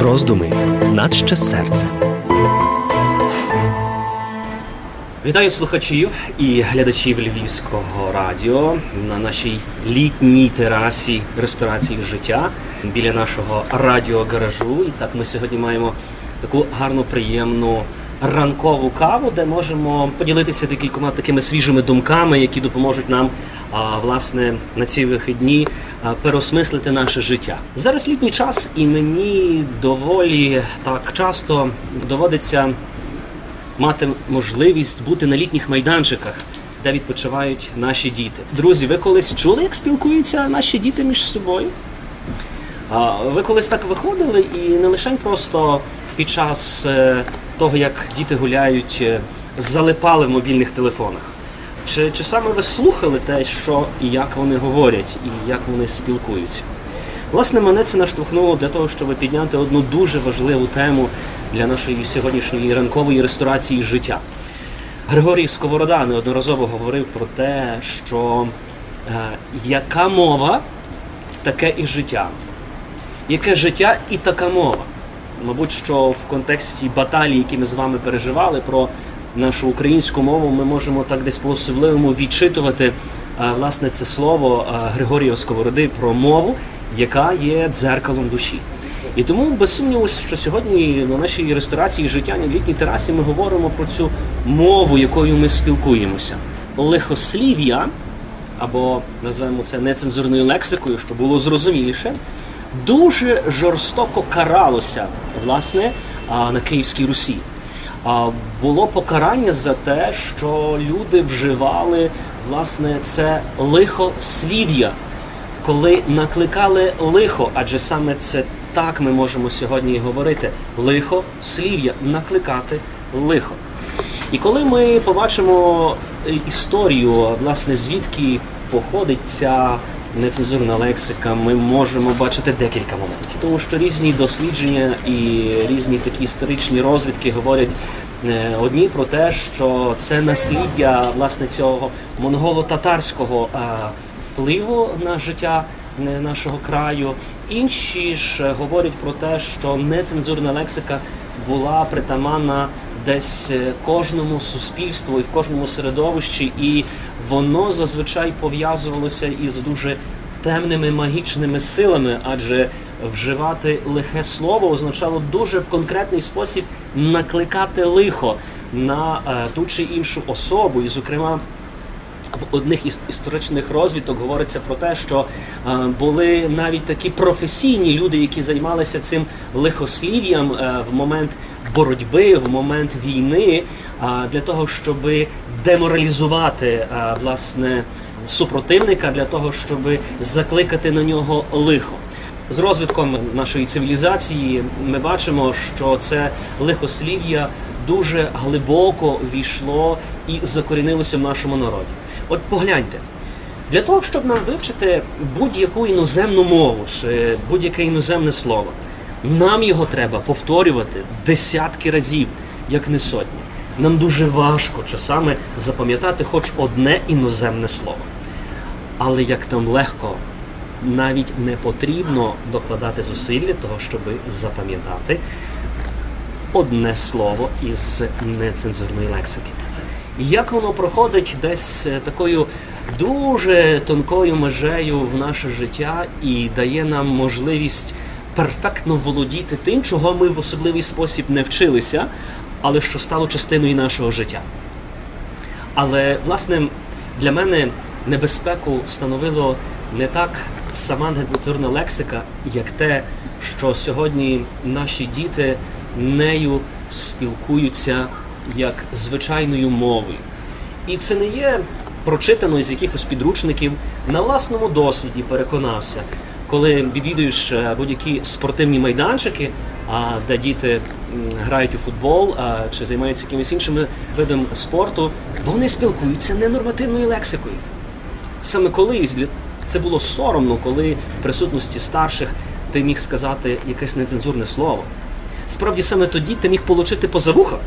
Роздуми наче серце. Вітаю слухачів і глядачів Львівського радіо на нашій літній терасі ресторації життя біля нашого радіогаражу. І так ми сьогодні маємо таку гарну, приємну ранкову каву, де можемо поділитися декількома такими свіжими думками, які допоможуть нам власне на ці вихідні переосмислити наше життя. Зараз літній час, і мені доволі так часто доводиться мати можливість бути на літніх майданчиках. Де відпочивають наші діти. Друзі, ви колись чули, як спілкуються наші діти між собою? Ви колись так виходили і не лише просто під час е, того, як діти гуляють, е, залипали в мобільних телефонах. Чи чи саме ви слухали те, що і як вони говорять, і як вони спілкуються? Власне, мене це наштовхнуло для того, щоб підняти одну дуже важливу тему для нашої сьогоднішньої ранкової ресторації життя. Григорій Сковорода неодноразово говорив про те, що е, яка мова, таке і життя. Яке життя і така мова. Мабуть, що в контексті баталії, які ми з вами переживали про нашу українську мову, ми можемо так десь по-особливому відчитувати власне це слово Григорія Сковороди про мову, яка є дзеркалом душі. І тому без сумніву, що сьогодні на нашій ресторації життя на літній терасі ми говоримо про цю мову, якою ми спілкуємося. Лихослів'я, або назвемо це нецензурною лексикою, щоб було зрозуміліше дуже жорстоко каралося власне на Київській Русі. Було покарання за те, що люди вживали власне це лихослів'я, коли накликали лихо, адже саме це так ми можемо сьогодні говорити: лихослів'я, накликати лихо. І коли ми побачимо історію, власне, звідки походить ця нецензурна лексика, ми можемо бачити декілька моментів, тому що різні дослідження і різні такі історичні розвідки говорять. Е, одні про те, що це насліддя власне цього монголо-татарського е, впливу на життя е, нашого краю. Інші ж говорять про те, що нецензурна лексика була притаманна десь е, кожному суспільству і в кожному середовищі, і воно зазвичай пов'язувалося із дуже темними магічними силами, адже вживати лихе слово означало дуже в конкретний спосіб накликати лихо на е, ту чи іншу особу, і, зокрема в одних із історичних розвідок говориться про те, що е, були навіть такі професійні люди, які займалися цим лихослів'ям е, в момент боротьби, в момент війни, е, для того, щоб деморалізувати власне супротивника, для того, щоб закликати на нього лихо. З розвитком нашої цивілізації ми бачимо, що це лихослів'я дуже глибоко війшло і закорінилося в нашому народі. От погляньте, для того, щоб нам вивчити будь-яку іноземну мову чи будь-яке іноземне слово, нам його треба повторювати десятки разів, як не сотні. Нам дуже важко часами запам'ятати хоч одне іноземне слово. Але як нам легко, навіть не потрібно докладати зусиль для того, щоб запам'ятати одне слово із нецензурної лексики. Як воно проходить десь е, такою дуже тонкою межею в наше життя і дає нам можливість перфектно володіти тим, чого ми в особливий спосіб не вчилися, але що стало частиною нашого життя. Але, власне, для мене небезпеку становило не так сама нецензурна лексика, як те, що сьогодні наші діти нею спілкуються як звичайною мовою. І це не є прочитано з якихось підручників на власному досвіді переконався. Коли відвідуєш е, будь-які спортивні майданчики, де діти грають у футбол чи займаються якимись іншими видами спорту, вони спілкуються ненормативною лексикою. Саме колись це було соромно, коли в присутності старших ти міг сказати якесь нецензурне слово. Справді саме тоді ти міг получити поза вуха,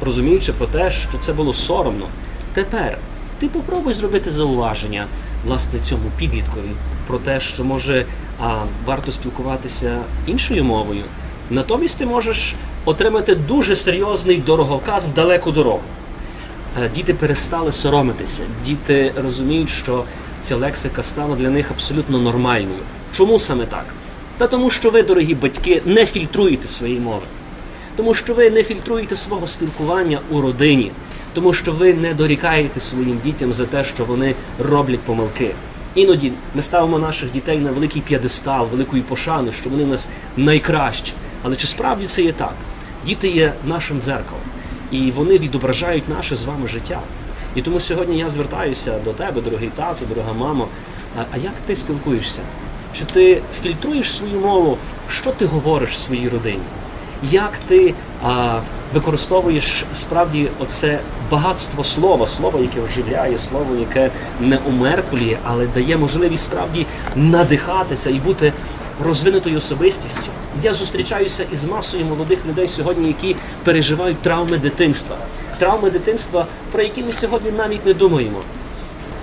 розуміючи про те, що це було соромно. Тепер ти попробуй зробити зауваження власне цьому підліткові про те, що може а варто спілкуватися іншою мовою. Натомість ти можеш отримати дуже серйозний дороговказ в далеку дорогу. Е, діти перестали соромитися, діти розуміють, що ця лексика стала для них абсолютно нормальною. Чому саме так? Та тому, що ви, дорогі батьки, не фільтруєте свої мови, тому що ви не фільтруєте свого спілкування у родині, тому що ви не дорікаєте своїм дітям за те, що вони роблять помилки. Іноді ми ставимо наших дітей на великий п'єдестал, великої пошани, що вони в нас найкращі. Але чи справді це є так? Діти є нашим дзеркалом, і вони відображають наше з вами життя. І тому сьогодні я звертаюся до тебе, дорогий тато, дорога мамо. А як ти спілкуєшся? Чи ти фільтруєш свою мову, що ти говориш своїй родині? Як ти а, використовуєш справді оце багатство слова, слово, яке оживляє, слово, яке не умертвлює, але дає можливість справді надихатися і бути розвинутою особистістю? Я зустрічаюся із масою молодих людей сьогодні, які переживають травми дитинства, травми дитинства, про які ми сьогодні навіть не думаємо.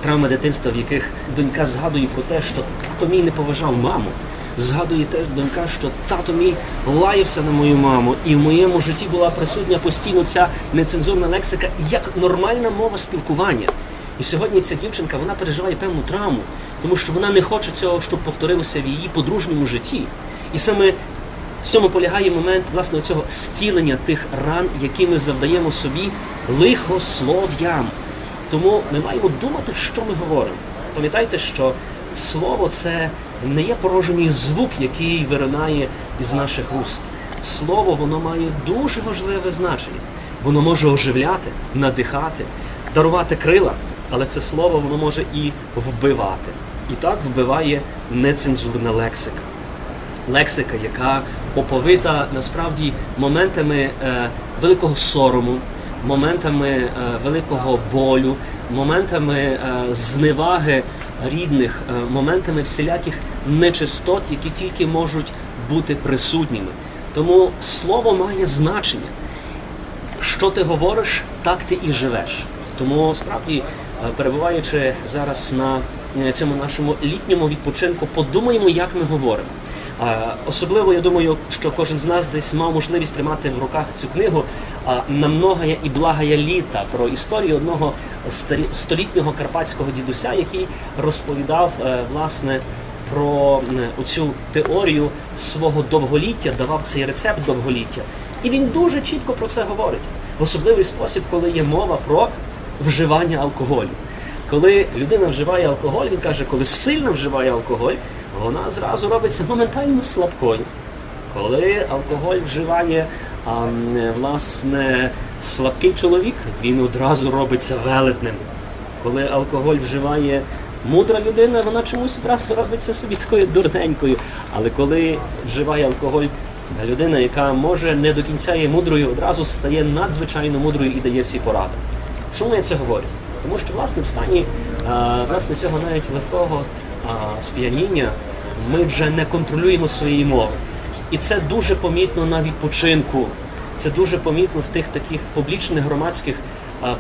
Травми дитинства, в яких донька згадує про те, що тато мій не поважав маму. Згадує теж донька, що тато мій лаявся на мою маму, і в моєму житті була присутня постійно ця нецензурна лексика як нормальна мова спілкування. І сьогодні ця дівчинка вона переживає певну травму, тому що вона не хоче цього, щоб повторилося в її подружньому житті. І саме в цьому полягає момент власне цього зцілення тих ран, які ми завдаємо собі лихослов'ям. Тому ми маємо думати, що ми говоримо. Пам'ятайте, що слово це не є порожній звук, який виринає із наших вуст. Слово воно має дуже важливе значення. Воно може оживляти, надихати, дарувати крила, але це слово воно може і вбивати. І так вбиває нецензурна лексика. Лексика, яка оповита насправді моментами е, великого сорому моментами е, великого болю, моментами е, зневаги рідних, е, моментами всіляких нечистот, які тільки можуть бути присутніми. Тому слово має значення. Що ти говориш, так ти і живеш. Тому справді, перебуваючи зараз на цьому нашому літньому відпочинку, подумаємо, як ми говоримо. Особливо я думаю, що кожен з нас десь мав можливість тримати в руках цю книгу «Намногая і благая літа про історію одного столітнього карпатського дідуся, який розповідав е, власне про оцю теорію свого довголіття, давав цей рецепт довголіття. І він дуже чітко про це говорить в особливий спосіб, коли є мова про вживання алкоголю. Коли людина вживає алкоголь, він каже, коли сильно вживає алкоголь, вона зразу робиться моментально слабкою. Коли алкоголь вживає а, власне слабкий чоловік, він одразу робиться велетним. Коли алкоголь вживає мудра людина, вона чомусь одразу робиться собі такою дурненькою. Але коли вживає алкоголь людина, яка може не до кінця є мудрою, одразу стає надзвичайно мудрою і дає всі поради. Чому я це говорю? Тому що власне в стані власне цього навіть легкого сп'яніння ми вже не контролюємо свої мови. І це дуже помітно на відпочинку. Це дуже помітно в тих таких публічних громадських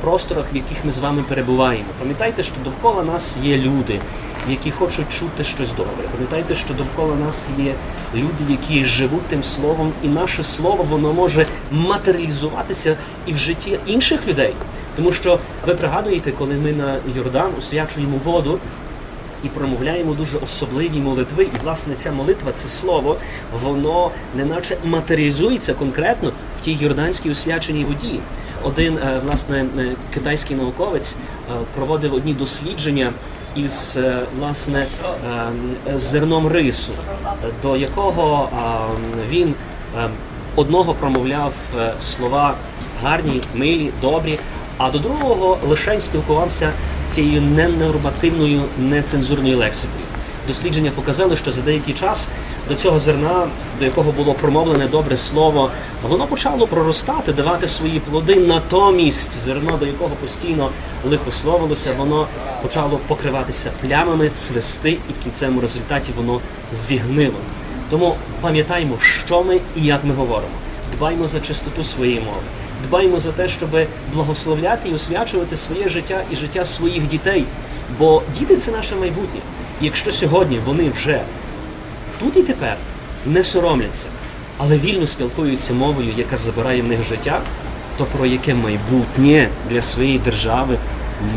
просторах, в яких ми з вами перебуваємо. Пам'ятайте, що довкола нас є люди, які хочуть чути щось добре. Пам'ятайте, що довкола нас є люди, які живуть тим словом, і наше слово воно може матеріалізуватися і в житті інших людей. Тому що ви пригадуєте, коли ми на Йордан освячуємо воду. І промовляємо дуже особливі молитви, і власне ця молитва, це слово, воно неначе матеріалізується конкретно в тій йорданській освяченій воді. Один е, власне е, китайський науковець е, проводив одні дослідження із власне зерном рису, до якого він одного промовляв слова гарні, милі, добрі а до другого лише спілкувався цією ненормативною нецензурною лексикою. Дослідження показали, що за деякий час до цього зерна, до якого було промовлене добре слово, воно почало проростати, давати свої плоди. Натомість зерно, до якого постійно лихословилося, воно почало покриватися плямами, цвести, і в кінцевому результаті воно зігнило. Тому пам'ятаємо, що ми і як ми говоримо. Дбаймо за чистоту своєї мови дбаємо за те, щоб благословляти і освячувати своє життя і життя своїх дітей. Бо діти це наше майбутнє. І якщо сьогодні вони вже тут і тепер не соромляться, але вільно спілкуються мовою, яка забирає в них життя, то про яке майбутнє для своєї держави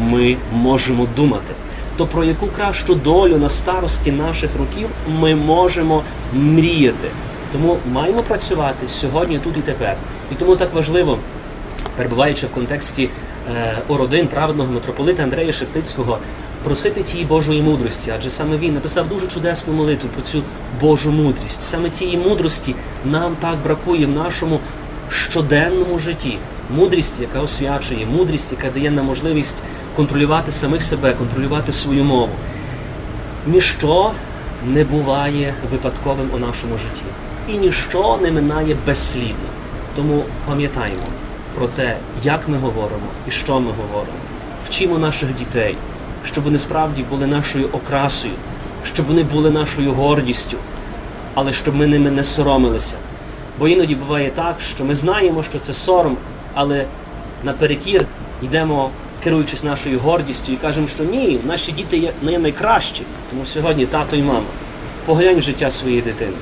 ми можемо думати, то про яку кращу долю на старості наших років ми можемо мріяти. Тому маємо працювати сьогодні, тут і тепер. І тому так важливо, перебуваючи в контексті е, ородин праведного митрополита Андрея Шептицького, просити тієї Божої мудрості, адже саме він написав дуже чудесну молитву про цю Божу мудрість. Саме тієї мудрості нам так бракує в нашому щоденному житті. Мудрість, яка освячує, мудрість, яка дає нам можливість контролювати самих себе, контролювати свою мову. Ніщо не буває випадковим у нашому житті, і ніщо не минає безслідно. Тому пам'ятаємо про те, як ми говоримо і що ми говоримо. Вчимо наших дітей, щоб вони справді були нашою окрасою, щоб вони були нашою гордістю, але щоб ми ними не соромилися. Бо іноді буває так, що ми знаємо, що це сором, але наперекір йдемо, керуючись нашою гордістю, і кажемо, що ні, наші діти є не найкращі. Тому сьогодні тато і мама, поглянь в життя своєї дитини,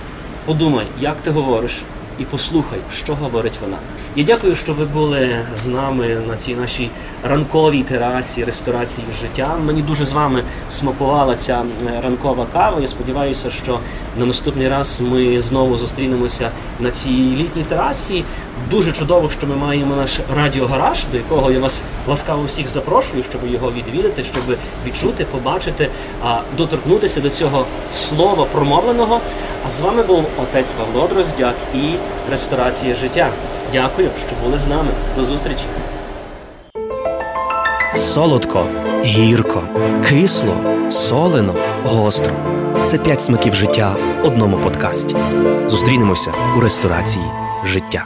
подумай, як ти говориш, і послухай, що говорить вона. Я дякую, що ви були з нами на цій нашій ранковій терасі ресторації життя. Мені дуже з вами смакувала ця е, ранкова кава. Я сподіваюся, що на наступний раз ми знову зустрінемося на цій літній терасі. Дуже чудово, що ми маємо наш радіогараж, до якого я вас ласкаво всіх запрошую, щоб його відвідати, щоб відчути, побачити, доторкнутися до цього слова промовленого. А з вами був отець Павло Дроздяк і ресторація життя. Дякую, що були з нами. До зустрічі. Солодко, гірко, кисло, солено, гостро. Це п'ять смаків життя в одному подкасті. Зустрінемося у ресторації життя.